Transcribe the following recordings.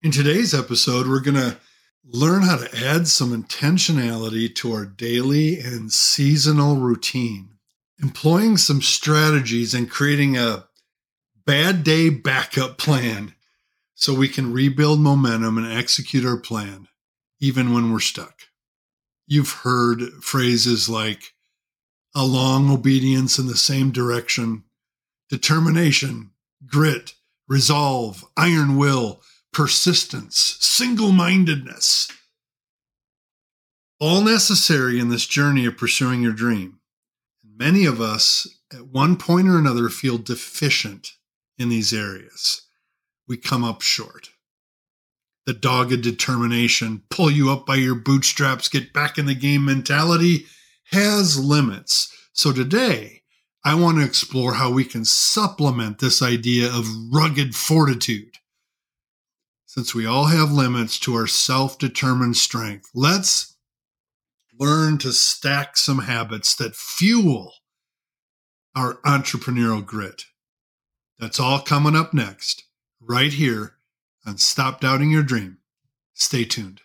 In today's episode, we're going to learn how to add some intentionality to our daily and seasonal routine, employing some strategies and creating a bad day backup plan so we can rebuild momentum and execute our plan even when we're stuck. You've heard phrases like a long obedience in the same direction, determination, grit, resolve, iron will persistence, single mindedness. All necessary in this journey of pursuing your dream. Many of us, at one point or another, feel deficient in these areas. We come up short. The dogged determination, pull you up by your bootstraps, get back in the game mentality has limits. So today, I want to explore how we can supplement this idea of rugged fortitude since we all have limits to our self determined strength, let's learn to stack some habits that fuel our entrepreneurial grit. That's all coming up next, right here on Stop Doubting Your Dream. Stay tuned.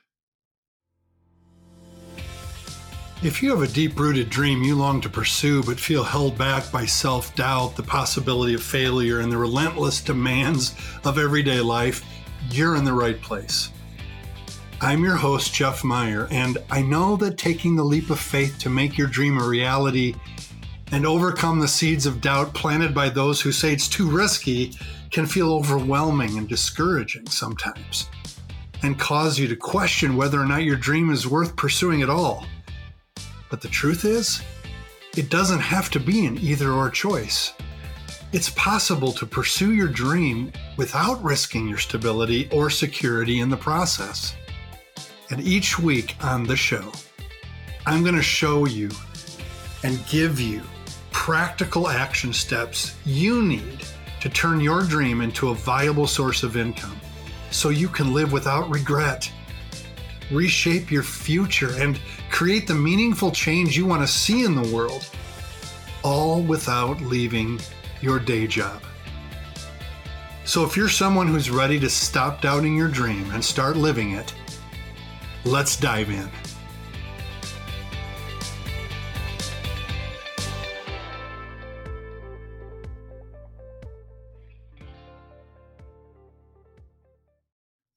If you have a deep rooted dream you long to pursue but feel held back by self doubt, the possibility of failure, and the relentless demands of everyday life, you're in the right place. I'm your host, Jeff Meyer, and I know that taking the leap of faith to make your dream a reality and overcome the seeds of doubt planted by those who say it's too risky can feel overwhelming and discouraging sometimes and cause you to question whether or not your dream is worth pursuing at all. But the truth is, it doesn't have to be an either or choice. It's possible to pursue your dream without risking your stability or security in the process. And each week on the show, I'm going to show you and give you practical action steps you need to turn your dream into a viable source of income so you can live without regret, reshape your future, and create the meaningful change you want to see in the world, all without leaving your day job. So, if you're someone who's ready to stop doubting your dream and start living it, let's dive in.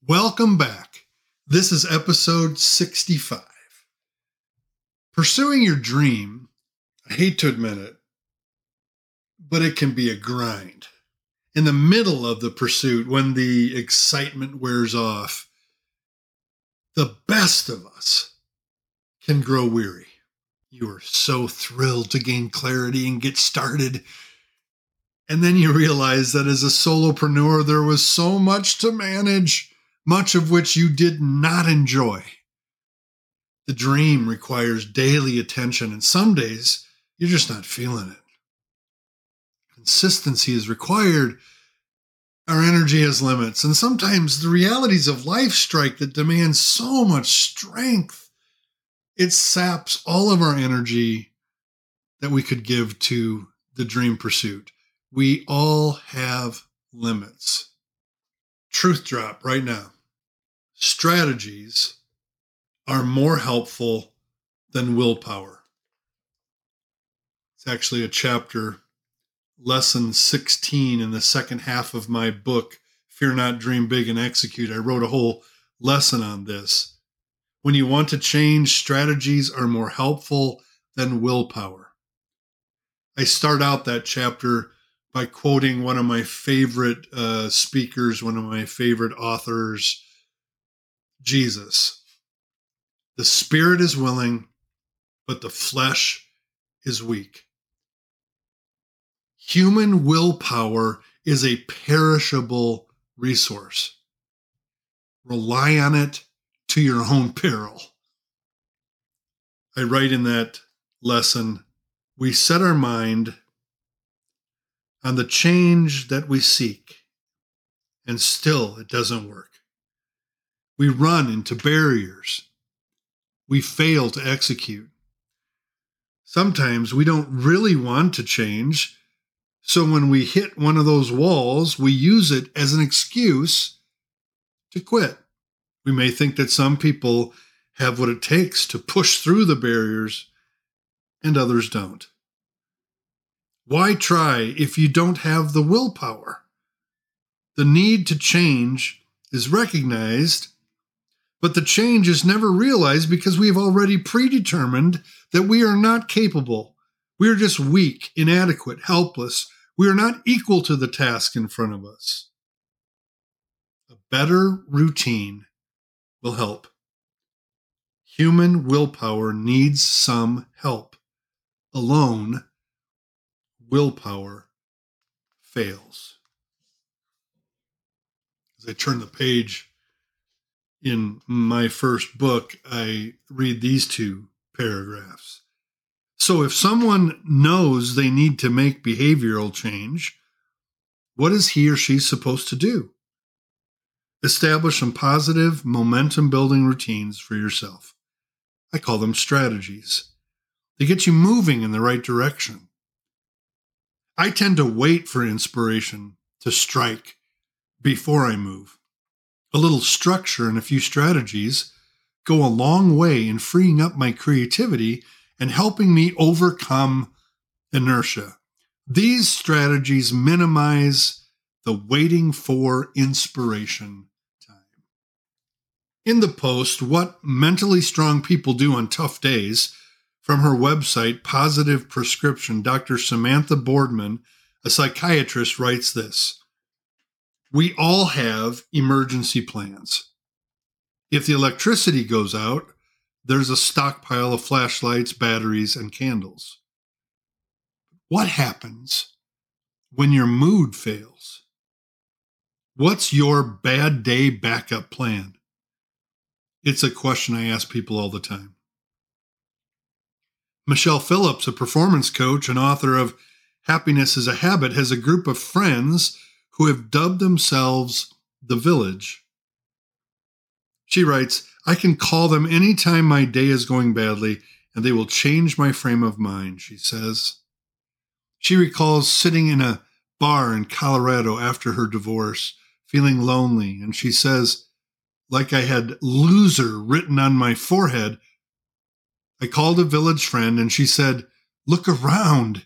Welcome back. This is episode 65. Pursuing your dream, I hate to admit it, but it can be a grind. In the middle of the pursuit, when the excitement wears off, the best of us can grow weary. You are so thrilled to gain clarity and get started. And then you realize that as a solopreneur, there was so much to manage, much of which you did not enjoy. The dream requires daily attention, and some days you're just not feeling it consistency is required, our energy has limits. And sometimes the realities of life strike that demand so much strength. It saps all of our energy that we could give to the dream pursuit. We all have limits. Truth drop right now. Strategies are more helpful than willpower. It's actually a chapter lesson 16 in the second half of my book, Fear Not, Dream Big, and Execute. I wrote a whole lesson on this. When you want to change, strategies are more helpful than willpower. I start out that chapter by quoting one of my favorite uh, speakers, one of my favorite authors, Jesus. The spirit is willing, but the flesh is weak. Human willpower is a perishable resource. Rely on it to your own peril. I write in that lesson we set our mind on the change that we seek, and still it doesn't work. We run into barriers. We fail to execute. Sometimes we don't really want to change so when we hit one of those walls, we use it as an excuse to quit. We may think that some people have what it takes to push through the barriers and others don't. Why try if you don't have the willpower? The need to change is recognized, but the change is never realized because we have already predetermined that we are not capable. We are just weak, inadequate, helpless. We are not equal to the task in front of us. A better routine will help. Human willpower needs some help. Alone, willpower fails. As I turn the page in my first book, I read these two paragraphs. So, if someone knows they need to make behavioral change, what is he or she supposed to do? Establish some positive momentum building routines for yourself. I call them strategies. They get you moving in the right direction. I tend to wait for inspiration to strike before I move. A little structure and a few strategies go a long way in freeing up my creativity and helping me overcome inertia. These strategies minimize the waiting for inspiration time. In the post, What Mentally Strong People Do on Tough Days, from her website, Positive Prescription, Dr. Samantha Boardman, a psychiatrist, writes this We all have emergency plans. If the electricity goes out, there's a stockpile of flashlights, batteries, and candles. What happens when your mood fails? What's your bad day backup plan? It's a question I ask people all the time. Michelle Phillips, a performance coach and author of Happiness is a Habit, has a group of friends who have dubbed themselves the Village. She writes, I can call them anytime my day is going badly, and they will change my frame of mind, she says. She recalls sitting in a bar in Colorado after her divorce, feeling lonely, and she says, like I had loser written on my forehead, I called a village friend and she said, Look around.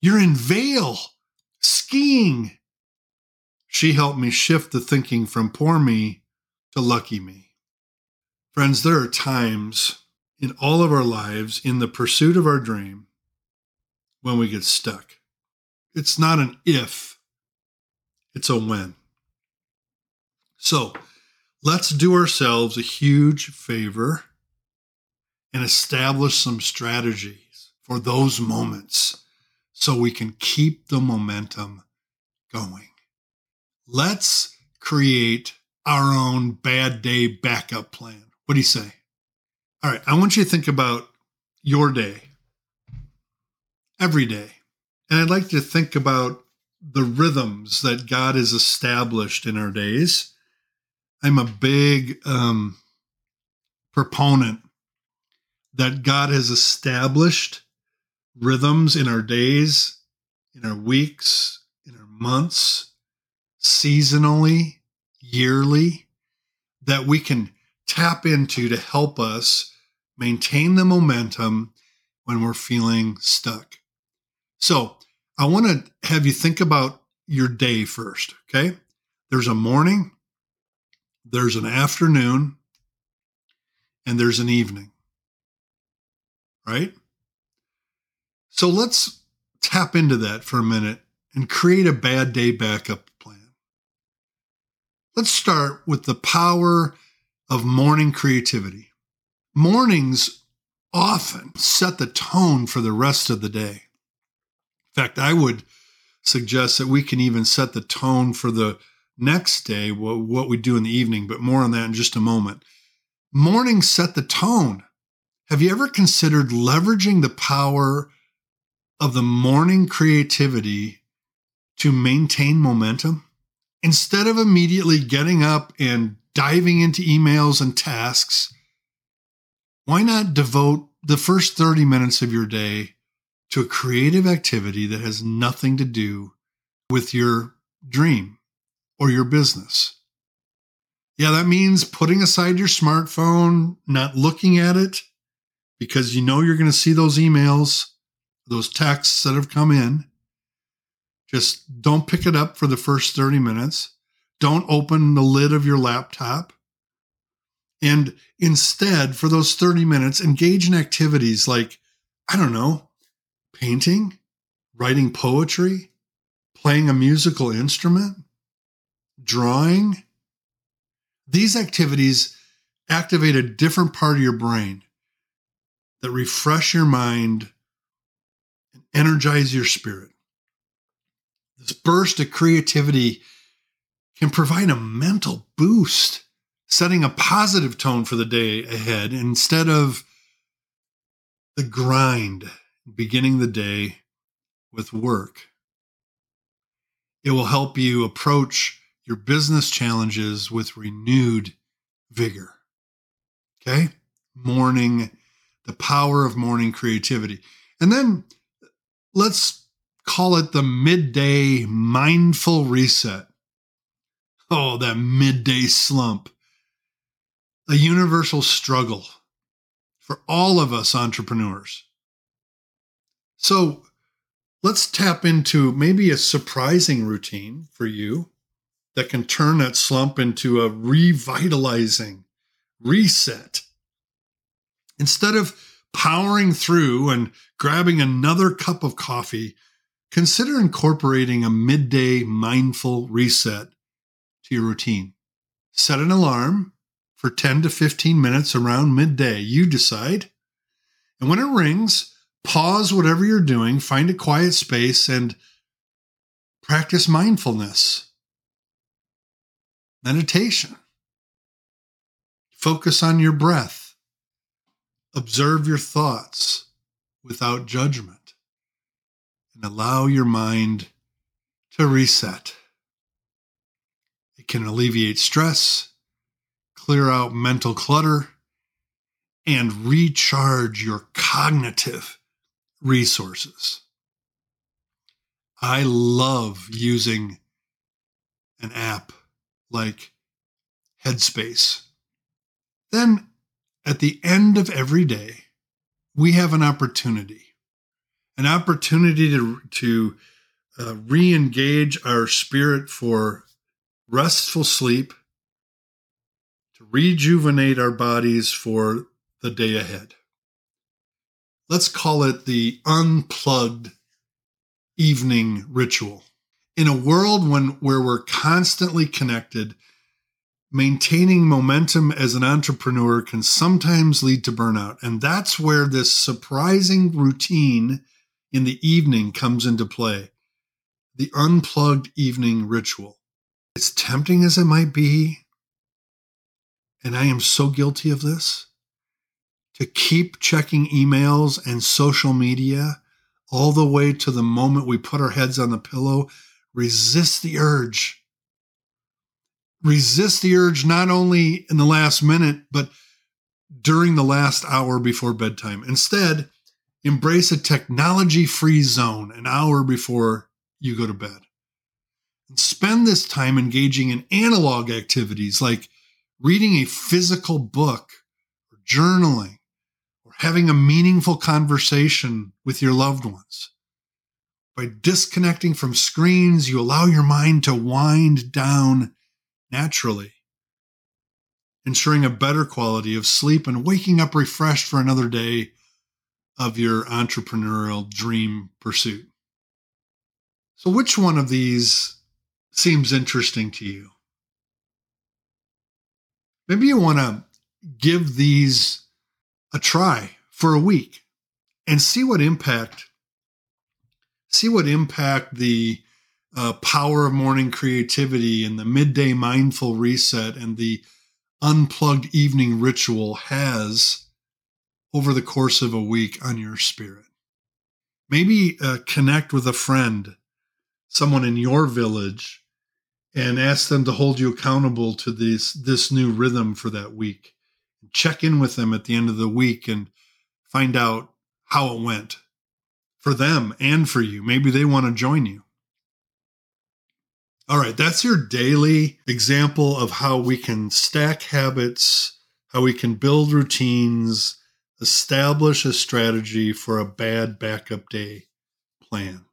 You're in Vail, skiing. She helped me shift the thinking from poor me to lucky me. Friends, there are times in all of our lives in the pursuit of our dream when we get stuck. It's not an if, it's a when. So let's do ourselves a huge favor and establish some strategies for those moments so we can keep the momentum going. Let's create our own bad day backup plan. What do you say? All right, I want you to think about your day every day. And I'd like to think about the rhythms that God has established in our days. I'm a big um, proponent that God has established rhythms in our days, in our weeks, in our months, seasonally, yearly, that we can tap into to help us maintain the momentum when we're feeling stuck. So, I want to have you think about your day first, okay? There's a morning, there's an afternoon, and there's an evening right? So let's tap into that for a minute and create a bad day backup plan. Let's start with the power of morning creativity. Mornings often set the tone for the rest of the day. In fact, I would suggest that we can even set the tone for the next day, what, we do in the evening, but more on that in just a moment. Mornings set the tone. Have you ever considered leveraging the power of the morning creativity to maintain momentum? Instead of immediately getting up and diving into emails and tasks, why not devote the first 30 minutes of your day to a creative activity that has nothing to do with your dream or your business? Yeah, that means putting aside your smartphone, not looking at it because you know you're going to see those emails, those texts that have come in. Just don't pick it up for the first 30 minutes. Don't open the lid of your laptop. And instead, for those 30 minutes, engage in activities like, I don't know, painting, writing poetry, playing a musical instrument, drawing. These activities activate a different part of your brain that refresh your mind and energize your spirit. This burst of creativity can provide a mental boost, setting a positive tone for the day ahead instead of the grind, beginning the day with work. It will help you approach your business challenges with renewed vigor. Okay? Morning, the power of morning creativity. And then let's call it the midday mindful reset. Oh, that midday slump. A universal struggle for all of us entrepreneurs. So let's tap into maybe a surprising routine for you that can turn that slump into a revitalizing reset. Instead of powering through and grabbing another cup of coffee, consider incorporating a midday mindful reset your routine. Set an alarm for 10 to 15 minutes around midday. You decide. And when it rings, pause whatever you're doing, find a quiet space, and practice mindfulness meditation. Focus on your breath. Observe your thoughts without judgment and allow your mind to reset. It can alleviate stress, clear out mental clutter, and recharge your cognitive resources. I love using an app like Headspace. Then at the end of every day, we have an opportunity, an opportunity to, to uh, re engage our spirit for restful sleep, to rejuvenate our bodies for the day ahead. Let's call it the unplugged evening ritual in a world when where we're constantly connected, maintaining momentum as an entrepreneur can sometimes lead to burnout. And that's where this surprising routine in the evening comes into play. The unplugged evening ritual. As tempting as it might be, and I am so guilty of this, to keep checking emails and social media all the way to the moment we put our heads on the pillow resist the urge. Resist the urge not only in the last minute, but during the last hour before bedtime. Instead, embrace a technology free zone an hour before you go to bed. And spend this time engaging in analog activities like reading a physical book or journaling or having a meaningful conversation with your loved ones. By disconnecting from screens, you allow your mind to wind down naturally, ensuring a better quality of sleep and waking up refreshed for another day of your entrepreneurial dream pursuit. So, which one of these seems interesting to you? Maybe you want to give these a try for a week and see what impact see what impact the uh, power of morning creativity and the midday mindful reset and the unplugged evening ritual has over the course of a week on your spirit. Maybe uh, connect with a friend, someone in your village, and ask them to hold you accountable to this this new rhythm for that week. Check in with them at the end of the week and find out how it went for them and for you. Maybe they want to join you. All right, that's your daily example of how we can stack habits, how we can build routines, establish a strategy for a bad backup day plan.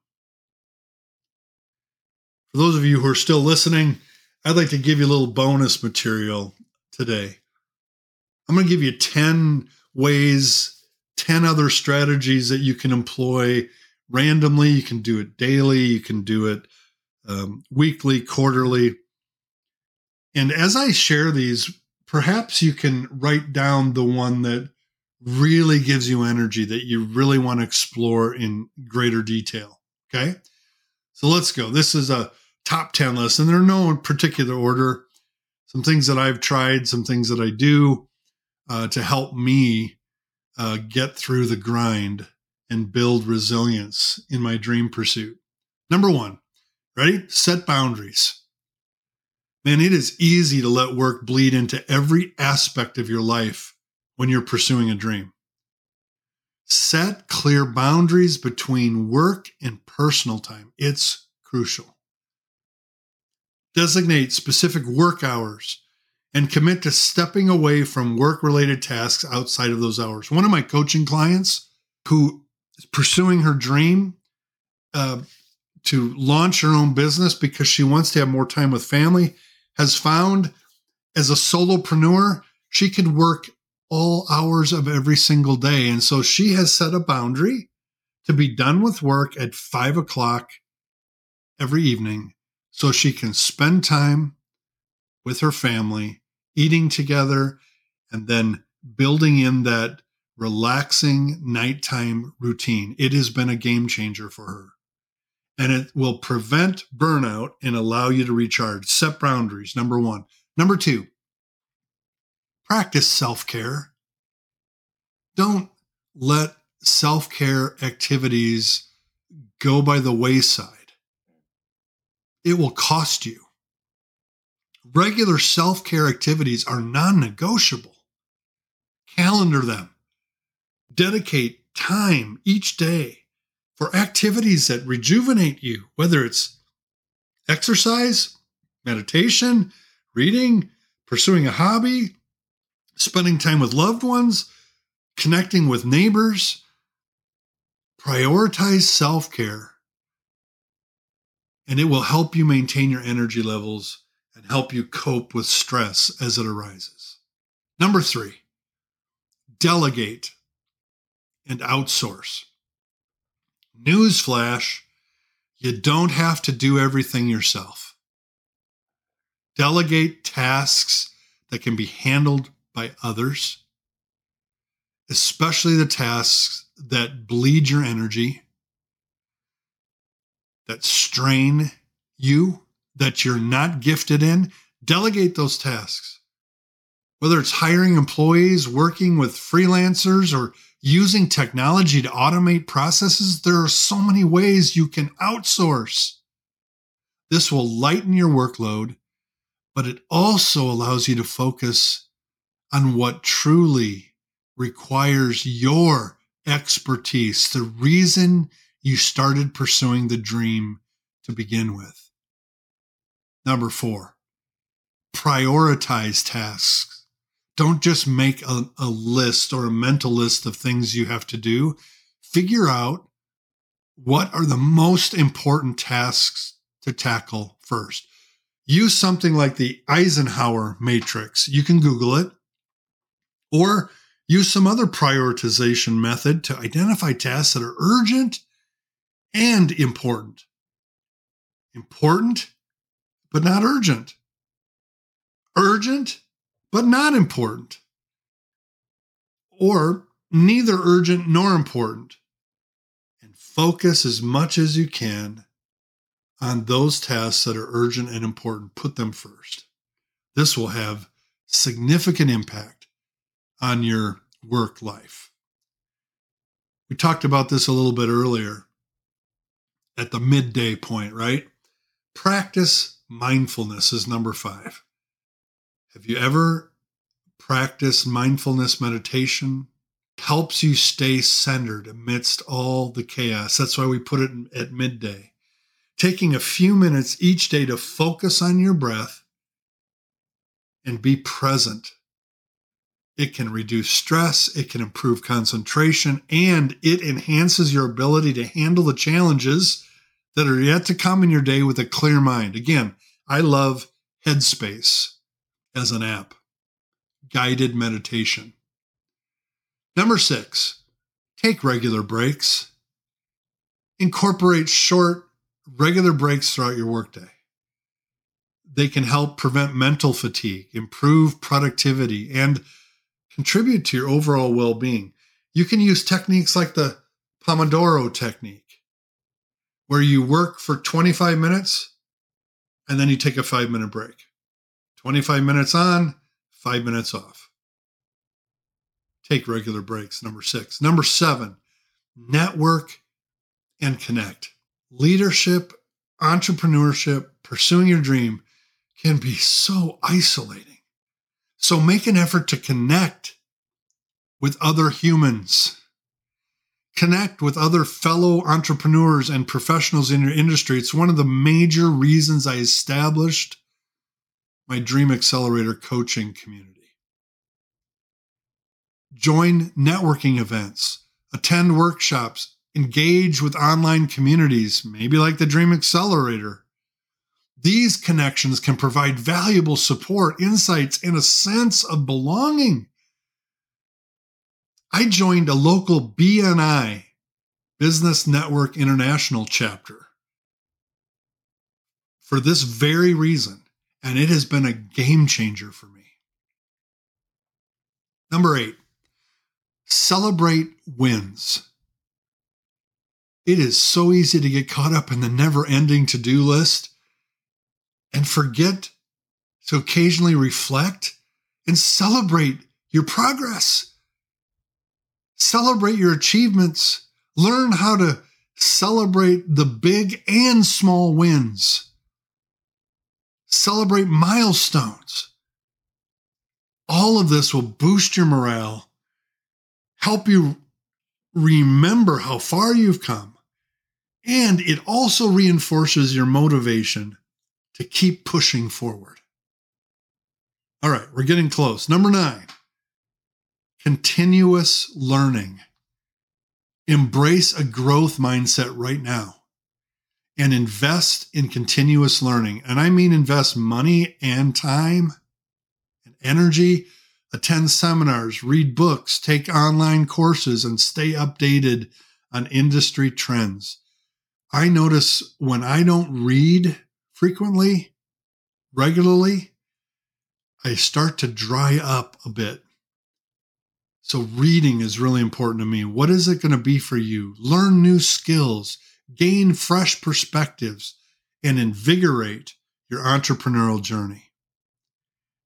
For those of you who are still listening, I'd like to give you a little bonus material today. I'm going to give you 10 ways, 10 other strategies that you can employ randomly. You can do it daily, you can do it um, weekly, quarterly. And as I share these, perhaps you can write down the one that really gives you energy that you really want to explore in greater detail. Okay. So let's go. This is a top 10 list, and they're no particular order. Some things that I've tried, some things that I do uh, to help me uh, get through the grind and build resilience in my dream pursuit. Number one, ready? Set boundaries. Man, it is easy to let work bleed into every aspect of your life when you're pursuing a dream. Set clear boundaries between work and personal time. It's crucial. Designate specific work hours and commit to stepping away from work related tasks outside of those hours. One of my coaching clients who is pursuing her dream uh, to launch her own business because she wants to have more time with family has found as a solopreneur, she can work all hours of every single day. And so she has set a boundary to be done with work at five o'clock every evening so she can spend time with her family, eating together, and then building in that relaxing nighttime routine. It has been a game changer for her. And it will prevent burnout and allow you to recharge. Set boundaries, number one. Number two, practice self care. Don't let self care activities go by the wayside it will cost you. Regular self care activities are non negotiable. Calendar them. Dedicate time each day for activities that rejuvenate you, whether it's exercise, meditation, reading, pursuing a hobby, spending time with loved ones, connecting with neighbors. Prioritize self care and it will help you maintain your energy levels and help you cope with stress as it arises. Number three, delegate and outsource. Newsflash, you don't have to do everything yourself. Delegate tasks that can be handled by others, especially the tasks that bleed your energy that strain you, that you're not gifted in, delegate those tasks. Whether it's hiring employees, working with freelancers, or using technology to automate processes, there are so many ways you can outsource. This will lighten your workload, but it also allows you to focus on what truly requires your expertise, the reason you started pursuing the dream to begin with. Number four, prioritize tasks. Don't just make a, a, list or a mental list of things you have to do. Figure out what are the most important tasks to tackle first. Use something like the Eisenhower matrix. You can Google it or use some other prioritization method to identify tasks that are urgent and important. Important, but not urgent. Urgent, but not important. Or neither urgent nor important. And focus as much as you can on those tasks that are urgent and important. Put them first. This will have significant impact on your work life. We talked about this a little bit earlier at the midday point, right? Practice mindfulness is number five. Have you ever practiced mindfulness meditation? Helps you stay centered amidst all the chaos. That's why we put it at midday. taking a few minutes each day to focus on your breath and be present. It can reduce stress, it can improve concentration, and it enhances your ability to handle the challenges that are yet to come in your day with a clear mind. Again, I love Headspace as an app, guided meditation. Number six, take regular breaks. Incorporate short, regular breaks throughout your workday. They can help prevent mental fatigue, improve productivity, and contribute to your overall well being. You can use techniques like the Pomodoro technique, where you work for 25 minutes and then you take a five minute break. 25 minutes on, five minutes off. Take regular breaks. Number six. Number seven, network and connect. Leadership, entrepreneurship, pursuing your dream can be so isolating. So make an effort to connect with other humans. Connect with other fellow entrepreneurs and professionals in your industry. It's one of the major reasons I established my Dream Accelerator coaching community. Join networking events, attend workshops, engage with online communities, maybe like the Dream Accelerator. These connections can provide valuable support, insights, and a sense of belonging. I joined a local BNI, Business Network International chapter, for this very reason, and it has been a game changer for me. Number eight, celebrate wins. It is so easy to get caught up in the never ending to do list and forget to occasionally reflect and celebrate your progress. Celebrate your achievements. Learn how to celebrate the big and small wins. Celebrate milestones. All of this will boost your morale, help you remember how far you've come, and it also reinforces your motivation to keep pushing forward. All right, we're getting close. Number nine, continuous learning. Embrace a growth mindset right now and invest in continuous learning. And I mean invest money and time and energy, attend seminars, read books, take online courses, and stay updated on industry trends. I notice when I don't read frequently, regularly, I start to dry up a bit. So, reading is really important to me. What is it going to be for you? Learn new skills, gain fresh perspectives, and invigorate your entrepreneurial journey.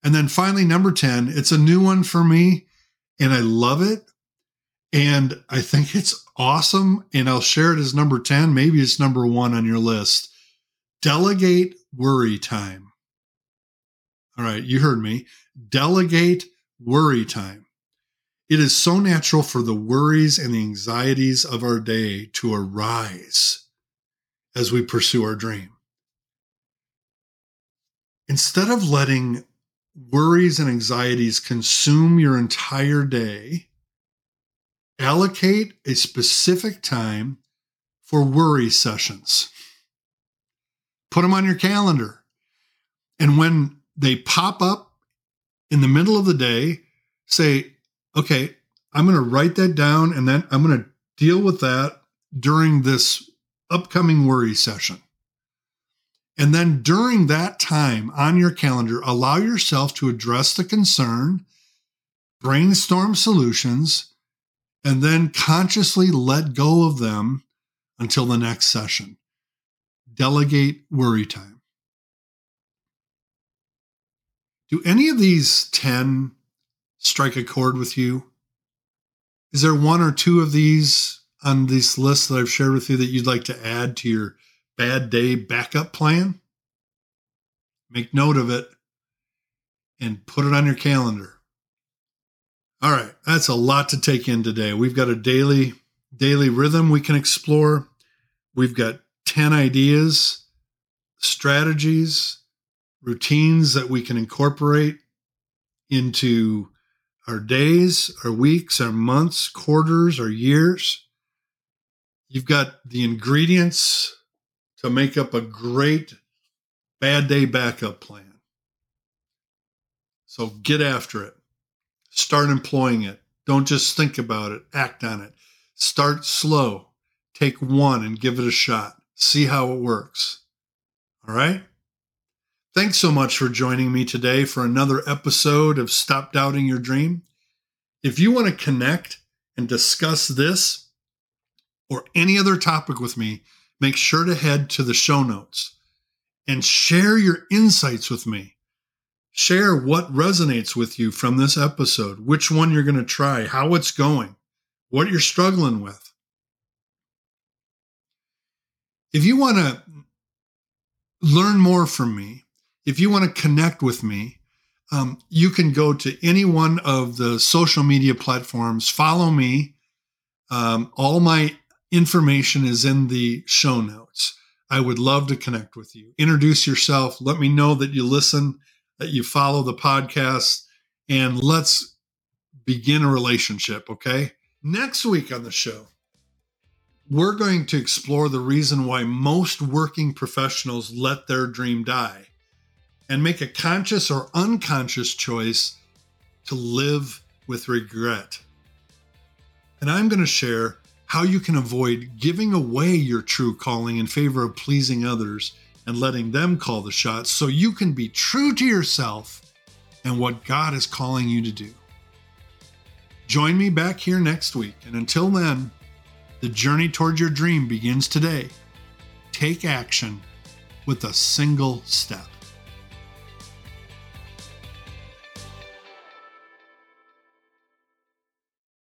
And then finally, number 10, it's a new one for me, and I love it. And I think it's awesome. And I'll share it as number 10. Maybe it's number one on your list. Delegate worry time. All right, you heard me. Delegate worry time. It is so natural for the worries and the anxieties of our day to arise as we pursue our dream. Instead of letting worries and anxieties consume your entire day, allocate a specific time for worry sessions. Put them on your calendar. And when they pop up in the middle of the day, say, okay, I'm going to write that down and then I'm going to deal with that during this upcoming worry session. And then during that time on your calendar, allow yourself to address the concern, brainstorm solutions, and then consciously let go of them until the next session delegate worry time. Do any of these 10 strike a chord with you? Is there one or two of these on this list that I've shared with you that you'd like to add to your bad day backup plan? Make note of it and put it on your calendar. All right, that's a lot to take in today. We've got a daily daily rhythm we can explore. We've got 10 ideas strategies, routines that we can incorporate into our days, our weeks, our months, quarters, our years. You've got the ingredients to make up a great bad day backup plan. So get after it. Start employing it. Don't just think about it, act on it. Start slow. Take one and give it a shot. See how it works. All right? Thanks so much for joining me today for another episode of Stop Doubting Your Dream. If you want to connect and discuss this or any other topic with me, make sure to head to the show notes and share your insights with me. Share what resonates with you from this episode, which one you're going to try, how it's going, what you're struggling with. If you want to learn more from me, if you want to connect with me, um, you can go to any one of the social media platforms, follow me. Um, all my information is in the show notes. I would love to connect with you. Introduce yourself. Let me know that you listen, that you follow the podcast, and let's begin a relationship, okay? Next week on the show, we're going to explore the reason why most working professionals let their dream die and make a conscious or unconscious choice to live with regret. And I'm going to share how you can avoid giving away your true calling in favor of pleasing others and letting them call the shots so you can be true to yourself and what God is calling you to do. Join me back here next week. And until then, the journey towards your dream begins today. Take action with a single step.